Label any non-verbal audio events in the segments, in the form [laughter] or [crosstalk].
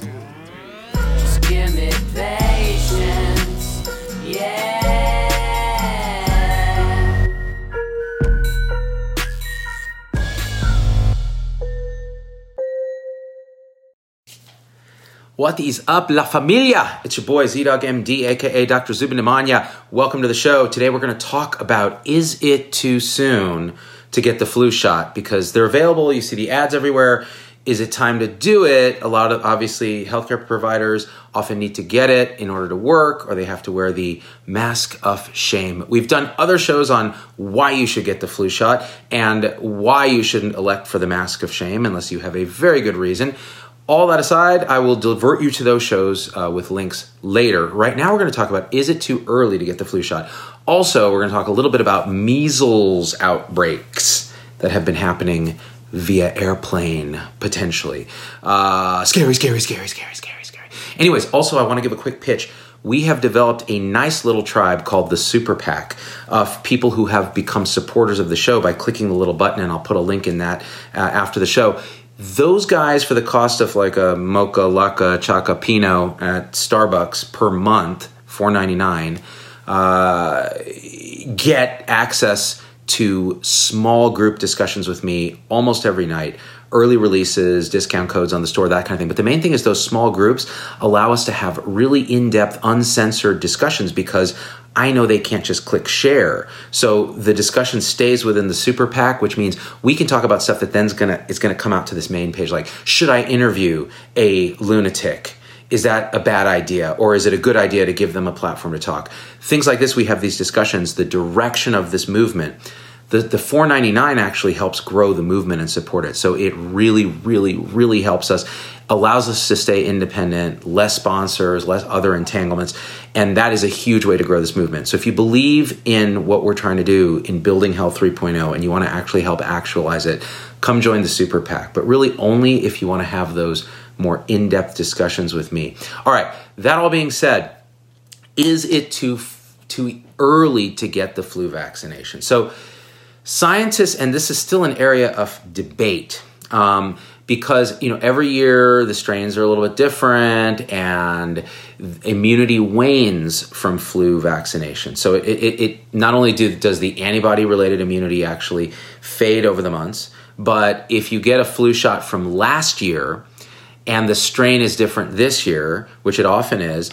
Just give me patience. Yeah. What is up, La Familia? It's your boy ZDoggMD, aka Dr. Zubin Damania. Welcome to the show. Today we're going to talk about is it too soon to get the flu shot? Because they're available, you see the ads everywhere. Is it time to do it? A lot of obviously healthcare providers often need to get it in order to work, or they have to wear the mask of shame. We've done other shows on why you should get the flu shot and why you shouldn't elect for the mask of shame unless you have a very good reason. All that aside, I will divert you to those shows uh, with links later. Right now, we're going to talk about is it too early to get the flu shot? Also, we're going to talk a little bit about measles outbreaks that have been happening via airplane, potentially. Uh, scary, scary, scary, scary, scary, scary. Anyways, also, I want to give a quick pitch. We have developed a nice little tribe called the SuperPac of people who have become supporters of the show by clicking the little button, and I'll put a link in that uh, after the show those guys for the cost of like a mocha laca chaca pinot at starbucks per month 499 uh, get access to small group discussions with me almost every night early releases discount codes on the store that kind of thing but the main thing is those small groups allow us to have really in-depth uncensored discussions because I know they can't just click share. So the discussion stays within the super PAC, which means we can talk about stuff that then's gonna it's gonna come out to this main page. Like, should I interview a lunatic? Is that a bad idea, or is it a good idea to give them a platform to talk? Things like this, we have these discussions. The direction of this movement the, the 499 actually helps grow the movement and support it so it really really really helps us allows us to stay independent less sponsors less other entanglements and that is a huge way to grow this movement so if you believe in what we're trying to do in building health 3.0 and you want to actually help actualize it come join the super pac but really only if you want to have those more in-depth discussions with me all right that all being said is it too too early to get the flu vaccination so scientists, and this is still an area of debate. Um, because you know every year the strains are a little bit different and immunity wanes from flu vaccination so it, it, it not only do, does the antibody related immunity actually fade over the months but if you get a flu shot from last year and the strain is different this year which it often is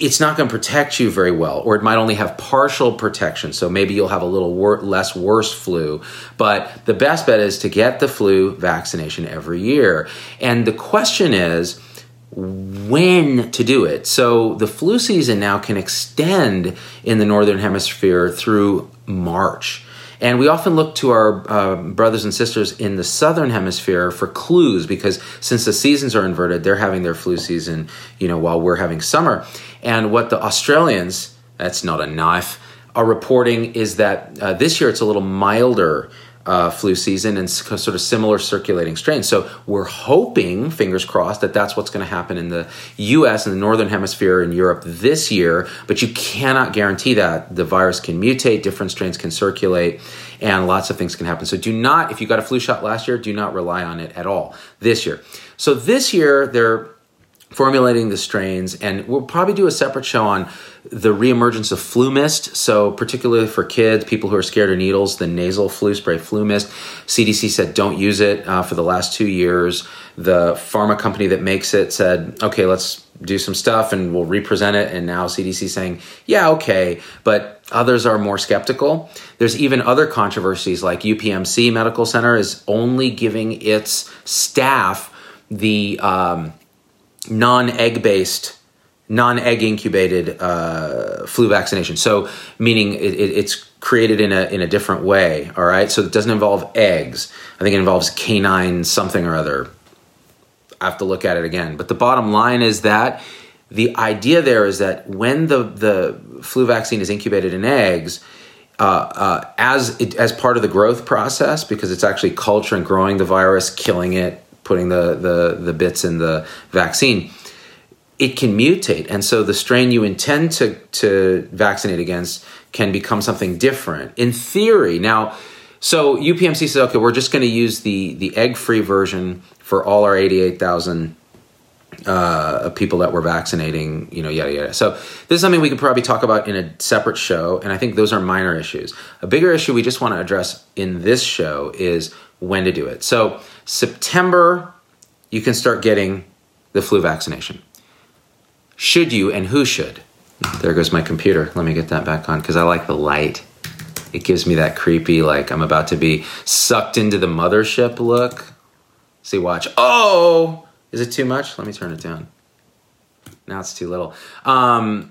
it's not going to protect you very well, or it might only have partial protection. So maybe you'll have a little wor- less worse flu. But the best bet is to get the flu vaccination every year. And the question is, when to do it. So the flu season now can extend in the northern hemisphere through March. And we often look to our uh, brothers and sisters in the southern hemisphere for clues because since the seasons are inverted, they're having their flu season, you know, while we're having summer. And what the Australians, that's not a knife, are reporting is that uh, this year it's a little milder uh, flu season and sort of similar circulating strains. So we're hoping, fingers crossed, that that's what's going to happen in the U.S. and the northern hemisphere in Europe this year. But you cannot guarantee that the virus can mutate, different strains can circulate, and lots of things can happen. So do not, if you got a flu shot last year, do not rely on it at all this year. So this year they're formulating the strains, and we'll probably do a separate show on the reemergence of FluMist So, particularly for kids, people who are scared of needles, the nasal flu spray FluMist CDC said don't use it uh, for the last two years. The pharma company that makes it said, okay, let's do some stuff and we'll represent it. And now CDC saying, yeah, okay, but others are more skeptical. There's even other controversies like UPMC Medical Center is only giving its staff the um, non-egg based non-egg incubated uh, flu vaccination. So meaning it, it, it's created in a, in a different way all right? So it doesn't involve eggs. I think it involves canine something or other. I have to look at it again. But the bottom line is that the idea there is that when the, the flu vaccine is incubated in eggs uh, uh, as it, as part of the growth process because it's actually culture and growing the virus killing it putting the, the, the bits in the vaccine, it can mutate. And so the strain you intend to, to vaccinate against can become something different. In theory, now, so UPMC says, okay, we're just going to use the, the egg free version for all our 88,000 uh, people that were vaccinating, you know, yada yada. So this is something we could probably talk about in a separate show, and I think those are minor issues. A bigger issue we just want to address in this show is when to do it. So September, you can start getting the flu vaccination. Should you, and who should? There goes my computer. Let me get that back on because I like the light. It gives me that creepy, like I'm about to be sucked into the mothership look. See, watch. Oh, is it too much? Let me turn it down. Now it's too little. Um,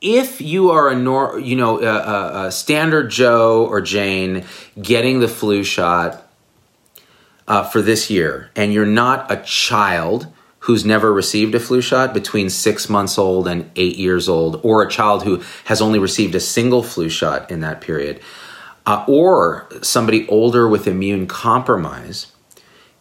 if you are a nor, you know, a, a, standard Joe or Jane getting the flu shot uh, for this year, and you're not a child who's never received a flu shot between six months old and eight years old, or a child who has only received a single flu shot in that period, uh, or somebody older with immune compromise,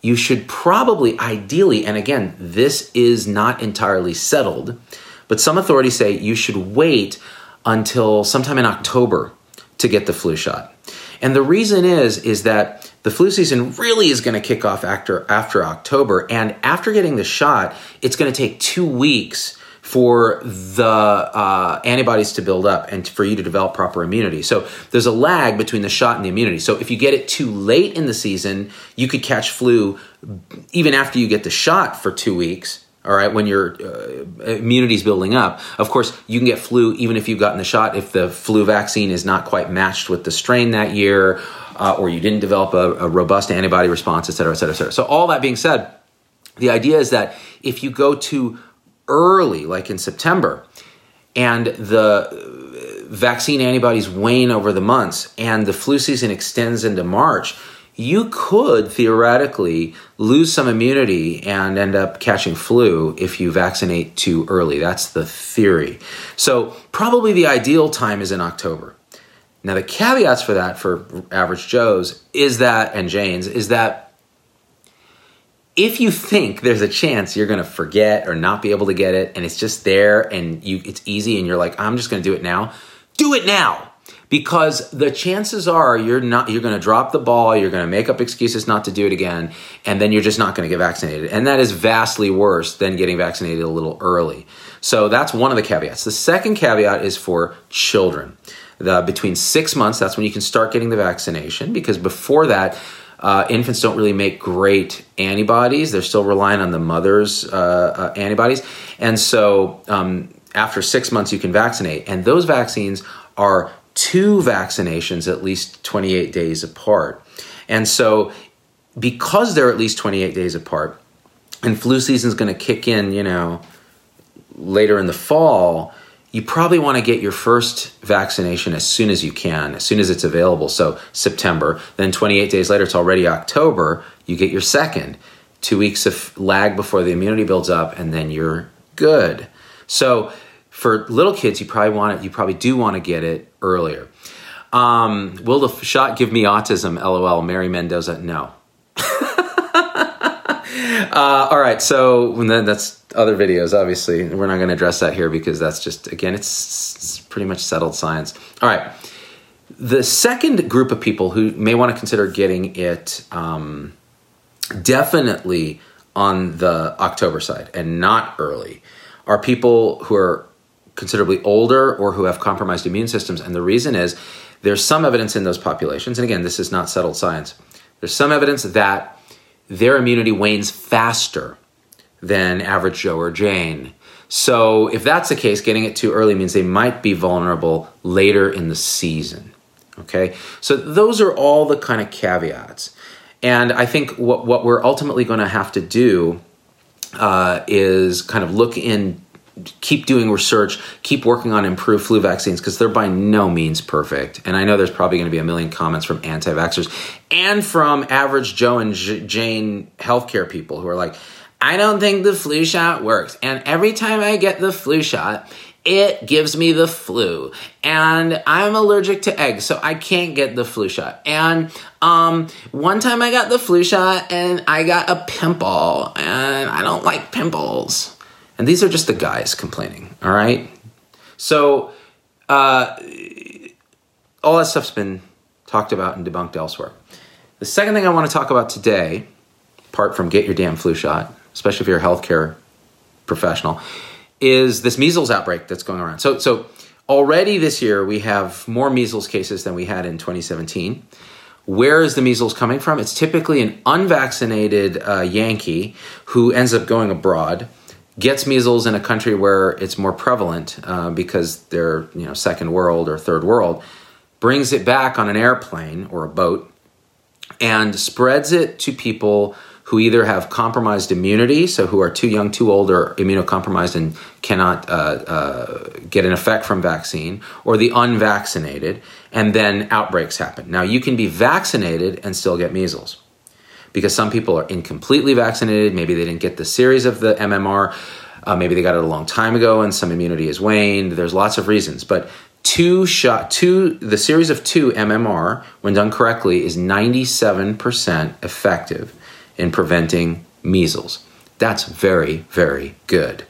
you should probably, ideally, and again, this is not entirely settled, but some authorities say you should wait until sometime in October to get the flu shot. And the reason is is that the flu season really is going to kick off after after October and after getting the shot, it's going to take 2 weeks for the uh, antibodies to build up and for you to develop proper immunity. So there's a lag between the shot and the immunity. So if you get it too late in the season, you could catch flu even after you get the shot for two weeks. All right, when your uh, immunity is building up, of course, you can get flu even if you've gotten the shot. If the flu vaccine is not quite matched with the strain that year, uh, or you didn't develop a, a robust antibody response, et cetera, et cetera, et cetera. So all that being said, the idea is that if you go too early, like in September, and the vaccine antibodies wane over the months and the flu season extends into March, you could theoretically lose some immunity and end up catching flu if you vaccinate too early. That's the theory. So, probably the ideal time is in October. Now, the caveats for that for average Joes is that, and Janes, is that if you think there's a chance you're going to forget or not be able to get it and it's just there and you it's easy and you're like I'm just going to do it now, do it now. Because the chances are you're not you're going to drop the ball, you're going to make up excuses not to do it again and then you're just not going to get vaccinated. And that is vastly worse than getting vaccinated a little early. So that's one of the caveats. The second caveat is for children. The between 6 months that's when you can start getting the vaccination because before that uh, infants don't really make great antibodies. They're still relying on the mother's uh, uh, antibodies. And so um, after six months, you can vaccinate. And those vaccines are two vaccinations at least 28 days apart. And so because they're at least 28 days apart, and flu season is going to kick in, you know, later in the fall, you probably want to get your first vaccination as soon as you can, as soon as it's available. So, September, then 28 days later, it's already October, you get your second. Two weeks of lag before the immunity builds up, and then you're good. So, for little kids, you probably want it, you probably do want to get it earlier. Um, will the shot give me autism? LOL. Mary Mendoza, no. [laughs] uh, all right, so then that's other videos. Obviously, we're not going to address that here because that's just again, it's, it's pretty much settled science. All right, the second group of people who may want to consider getting it um, definitely on the October side and not early are people who are considerably older or who have compromised immune systems, and the reason is there's some evidence in those populations, and again, this is not settled science. There's some evidence that their immunity wanes faster than average Joe or Jane. So, if that's the case, getting it too early means they might be vulnerable later in the season. Okay, so those are all the kind of caveats. And I think what, what we're ultimately going to have to do uh, is kind of look in keep doing research, keep working on improved flu vaccines because they're by no means perfect. And I know there's probably going to be a million comments from anti vaxxers and from average Joe and J- Jane healthcare people who are like, I don't think the flu shot works. And every time I get the flu shot, it gives me the flu and i'm allergic to eggs so i can't get the flu shot and um, one time i got the flu shot and i got a pimple and i don't like pimples and these are just the guys complaining, all right? So, uh, all that stuff's been talked about and debunked elsewhere. The second thing I want to talk about today, apart from get your damn flu shot, especially if you're a healthcare professional, is this measles outbreak that's going around. So, so already this year we have more measles cases than we had in 2017. Where is the measles coming from? It's typically an unvaccinated uh, Yankee who ends up going abroad, gets measles in a country where it's more prevalent uh, because they're you know second world or third world, brings it back on an airplane or a boat, and spreads it to people who either have compromised immunity, so who are too young, too old, or immunocompromised and cannot uh, uh, get an effect from vaccine, or the unvaccinated, and then outbreaks happen. Now, you can be vaccinated and still get measles because some people are incompletely vaccinated. Maybe they didn't get the series of the MMR. Uh, maybe they got it a long time ago and some immunity has waned. There's lots of reasons, but two shot two the series of two MMR when done correctly is 97% effective in preventing measles. That's very, very good,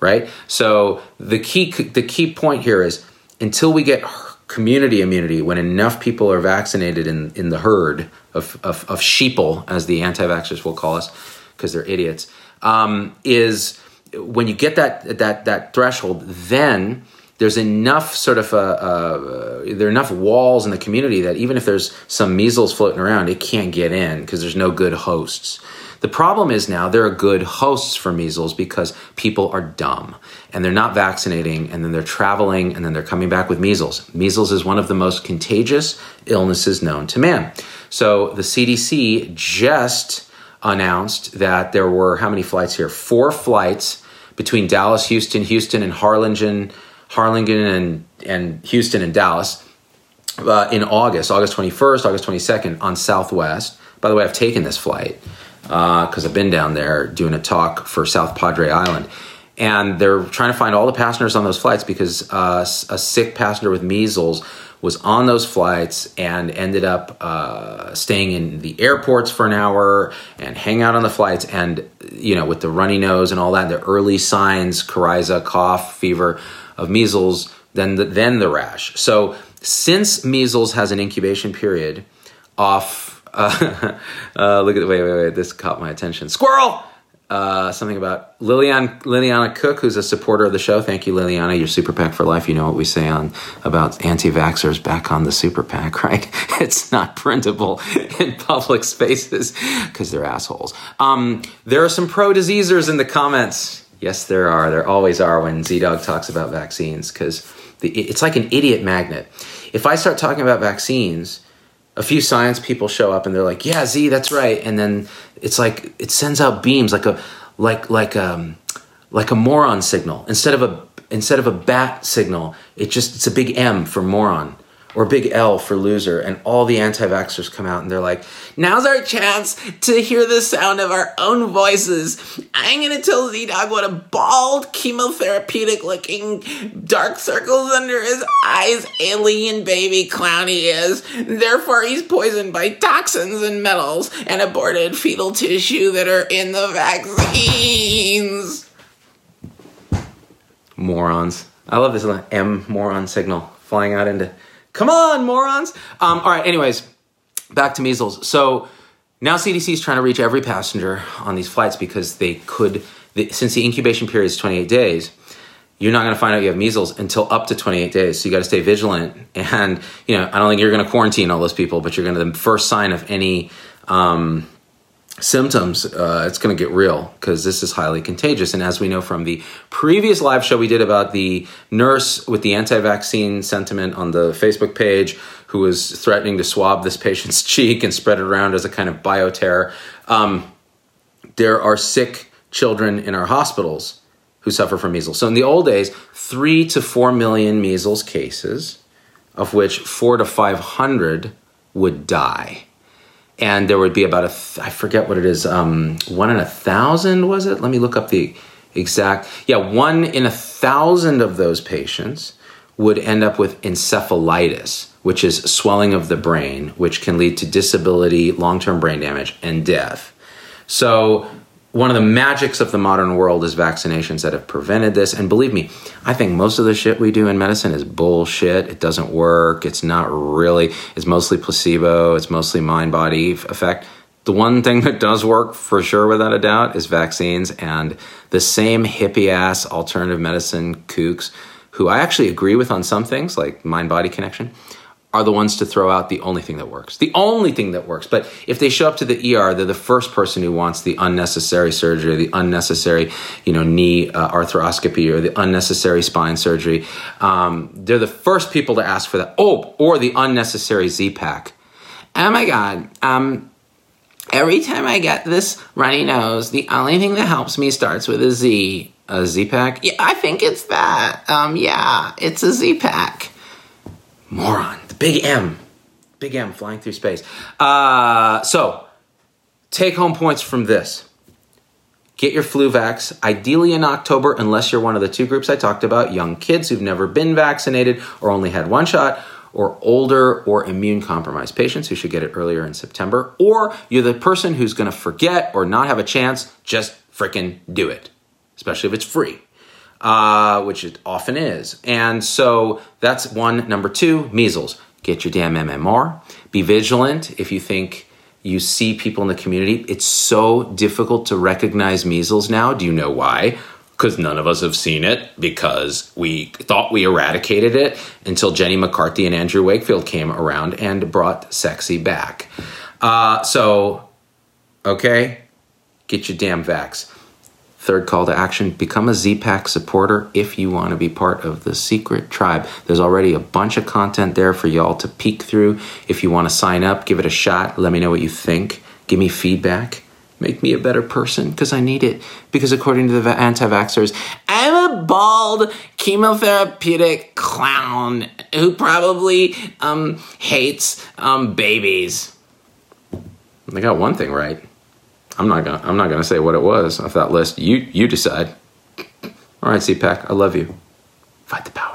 right? So the key the key point here is until we get community immunity, when enough people are vaccinated in, in the herd of, of, of sheeple, as the anti-vaxxers will call us, because they're idiots, um, is when you get that that that threshold, then there's enough sort of uh, uh, there are enough walls in the community that even if there's some measles floating around, it can't get in because there's no good hosts. The problem is now there are good hosts for measles because people are dumb and they're not vaccinating and then they're traveling and then they're coming back with measles. Measles is one of the most contagious illnesses known to man. So the CDC just announced that there were how many flights here? Four flights between Dallas, Houston, Houston, and Harlingen Harlingen and, and Houston and Dallas uh, in August, August 21st, August 22nd on Southwest. By the way, I've taken this flight because uh, I've been down there doing a talk for South Padre Island. And they're trying to find all the passengers on those flights because uh, a sick passenger with measles was on those flights and ended up uh, staying in the airports for an hour and hang out on the flights and you know with the runny nose and all that the early signs coryza cough fever of measles than the, then the rash. So since measles has an incubation period off, uh, [laughs] uh, look at wait wait wait this caught my attention. Squirrel. Uh, something about Liliana, Liliana Cook, who's a supporter of the show. Thank you, Liliana. You're super PAC for life. You know what we say on about anti-vaxxers back on the super PAC, [laughs] right? It's not printable in public spaces because they're assholes. Um, there are some pro-diseasers in the comments. Yes, there are. There always are when Z Dog talks about vaccines because it's like an idiot magnet. If I start talking about vaccines, a few science people show up and they're like, "Yeah, Z, that's right," and then it's like it sends out beams like a like like um like a moron signal instead of a instead of a bat signal. It just it's a big M for moron or big L for loser, and all the anti vaxxers come out and they're like, now's our chance to hear the sound of our own voices. I'm gonna tell Z Dog what a bald, chemotherapeutic looking, dark circles under his eyes, alien baby clown he is. Therefore, he's poisoned by toxins and metals and aborted fetal tissue that are in the vaccines. Morons. I love this M moron signal flying out into Come on, morons. Um, all right, anyways, back to measles. So now CDC is trying to reach every passenger on these flights because they could, the, since the incubation period is 28 days, you're not going to find out you have measles until up to 28 days. So you got to stay vigilant. And, you know, I don't think you're going to quarantine all those people, but you're going to, the first sign of any, um, symptoms, uh, it's going to get real because this is highly contagious. And as we know from the previous live show we did about the nurse with the anti vaccine sentiment on the Facebook page who was threatening to swab this patient's [laughs] cheek and spread it around as a kind of bioterror, um, there are sick children in our hospitals who suffer from measles. So in the old days, three to four million measles cases, of which four to 500 would die and there would be about a th- I forget what it is um, one in a thousand was it? Let me look up the exact yeah one in a thousand of those patients would end up with encephalitis which is swelling of the brain which can lead to disability long-term brain damage and death. So one of the magics of the modern world is vaccinations that have prevented this. And believe me, I think most of the shit we do in medicine is bullshit. It doesn't work. It's not really, it's mostly placebo, it's mostly mind body effect. The one thing that does work for sure, without a doubt, is vaccines. And the same hippie ass alternative medicine kooks, who I actually agree with on some things, like mind body connection, are the ones to throw out the only thing that works. The only thing that works. But if they show up to the ER, they're the first person who wants the unnecessary surgery, the unnecessary, you know, knee uh, arthroscopy or the unnecessary spine surgery. Um, they're the first people to ask for that. Oh, or the unnecessary Z pack. Oh my God. Um, every time I get this runny nose, the only thing that helps me starts with a Z. A Z pack? Yeah, I think it's that. Um, yeah, it's a Z pack. Moron. Big M. Big M flying through space. Uh, so, take home points from this. Get your flu vax, ideally in October, unless you're one of the two groups I talked about young kids who've never been vaccinated or only had one shot, or older or immune compromised patients who should get it earlier in September, or you're the person who's going to forget or not have a chance, just fricking do it, especially if it's free. Uh, which it often is. And so that's one. Number two, measles. Get your damn MMR. Be vigilant if you think you see people in the community. It's so difficult to recognize measles now. Do you know why? Because none of us have seen it because we thought we eradicated it until Jenny McCarthy and Andrew Wakefield came around and brought sexy back. Uh, so, okay, get your damn vax. Third call to action become a Z-Pack supporter if you want to be part of the secret tribe. There's already a bunch of content there for y'all to peek through. If you want to sign up, give it a shot. Let me know what you think. Give me feedback. Make me a better person because I need it. Because according to the anti vaxxers, I'm a bald chemotherapeutic clown who probably um, hates um, babies. They got one thing right. I'm not gonna I'm not gonna say what it was off that list. You you decide. All right, CPAC, I love you. Fight the power.